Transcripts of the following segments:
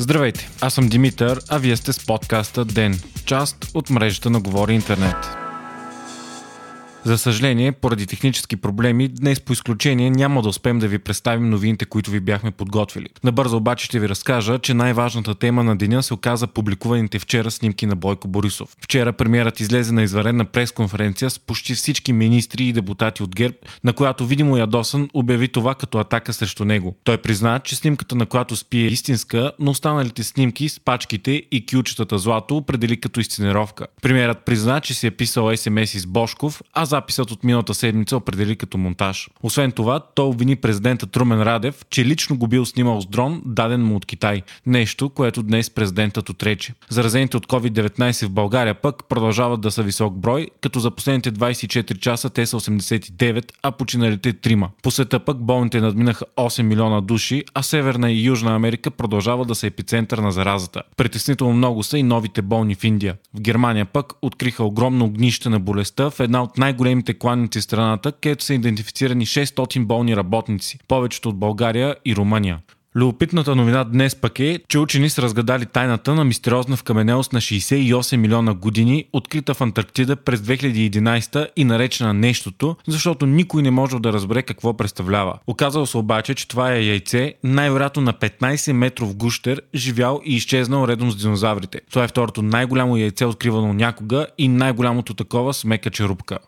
Здравейте, аз съм Димитър, а вие сте с подкаста ДЕН, част от мрежата на Говори Интернет. За съжаление, поради технически проблеми, днес по изключение няма да успеем да ви представим новините, които ви бяхме подготвили. Набързо обаче ще ви разкажа, че най-важната тема на деня се оказа публикуваните вчера снимки на Бойко Борисов. Вчера премиерът излезе на изварена пресконференция с почти всички министри и депутати от ГЕРБ, на която видимо ядосан обяви това като атака срещу него. Той призна, че снимката на която спи е истинска, но останалите снимки с пачките и кючетата злато определи като изценировка. Премиерът призна, че си е писал СМС с Бошков, а записът от миналата седмица определи като монтаж. Освен това, той обвини президента Трумен Радев, че лично го бил снимал с дрон, даден му от Китай. Нещо, което днес президентът отрече. Заразените от COVID-19 в България пък продължават да са висок брой, като за последните 24 часа те са 89, а починалите 3. По света пък болните надминаха 8 милиона души, а Северна и Южна Америка продължава да са епицентър на заразата. Притеснително много са и новите болни в Индия. В Германия пък откриха огромно огнище на болестта в една от най най-големите кланици в страната, където са идентифицирани 600 болни работници, повечето от България и Румъния. Любопитната новина днес пък е, че учени са разгадали тайната на мистериозна вкаменелост на 68 милиона години, открита в Антарктида през 2011 и наречена Нещото, защото никой не може да разбере какво представлява. Оказало се обаче, че това е яйце, най-вероятно на 15 метров гущер, живял и изчезнал редом с динозаврите. Това е второто най-голямо яйце, откривано някога и най-голямото такова с мека черупка.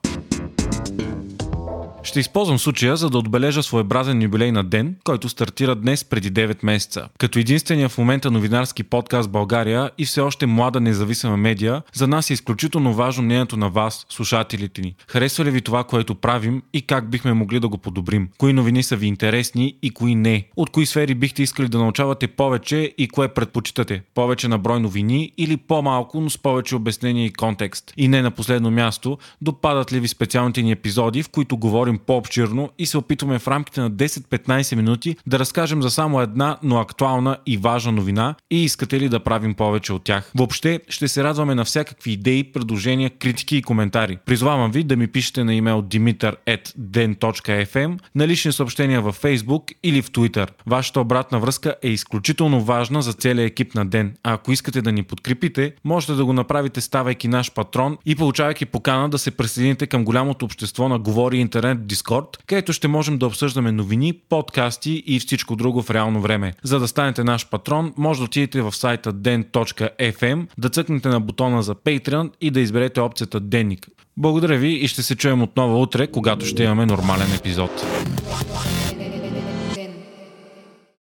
Ще използвам случая, за да отбележа своеобразен юбилей на ден, който стартира днес преди 9 месеца. Като единствения в момента новинарски подкаст България и все още млада независима медия, за нас е изключително важно мнението на вас, слушателите ни. Харесва ли ви това, което правим и как бихме могли да го подобрим? Кои новини са ви интересни и кои не? От кои сфери бихте искали да научавате повече и кое предпочитате? Повече на брой новини или по-малко, но с повече обяснение и контекст? И не на последно място, допадат ли ви специалните ни епизоди, в които говорим говорим по-обширно и се опитваме в рамките на 10-15 минути да разкажем за само една, но актуална и важна новина и искате ли да правим повече от тях. Въобще ще се радваме на всякакви идеи, предложения, критики и коментари. Призвавам ви да ми пишете на имейл dimitar.den.fm, на лични съобщения във Facebook или в Twitter. Вашата обратна връзка е изключително важна за целия екип на Ден. А ако искате да ни подкрепите, можете да го направите ставайки наш патрон и получавайки покана да се присъедините към голямото общество на Говори Интернет Discord, където ще можем да обсъждаме новини, подкасти и всичко друго в реално време. За да станете наш патрон, може да отидете в сайта den.fm, да цъкнете на бутона за Patreon и да изберете опцията Денник. Благодаря ви и ще се чуем отново утре, когато ще имаме нормален епизод.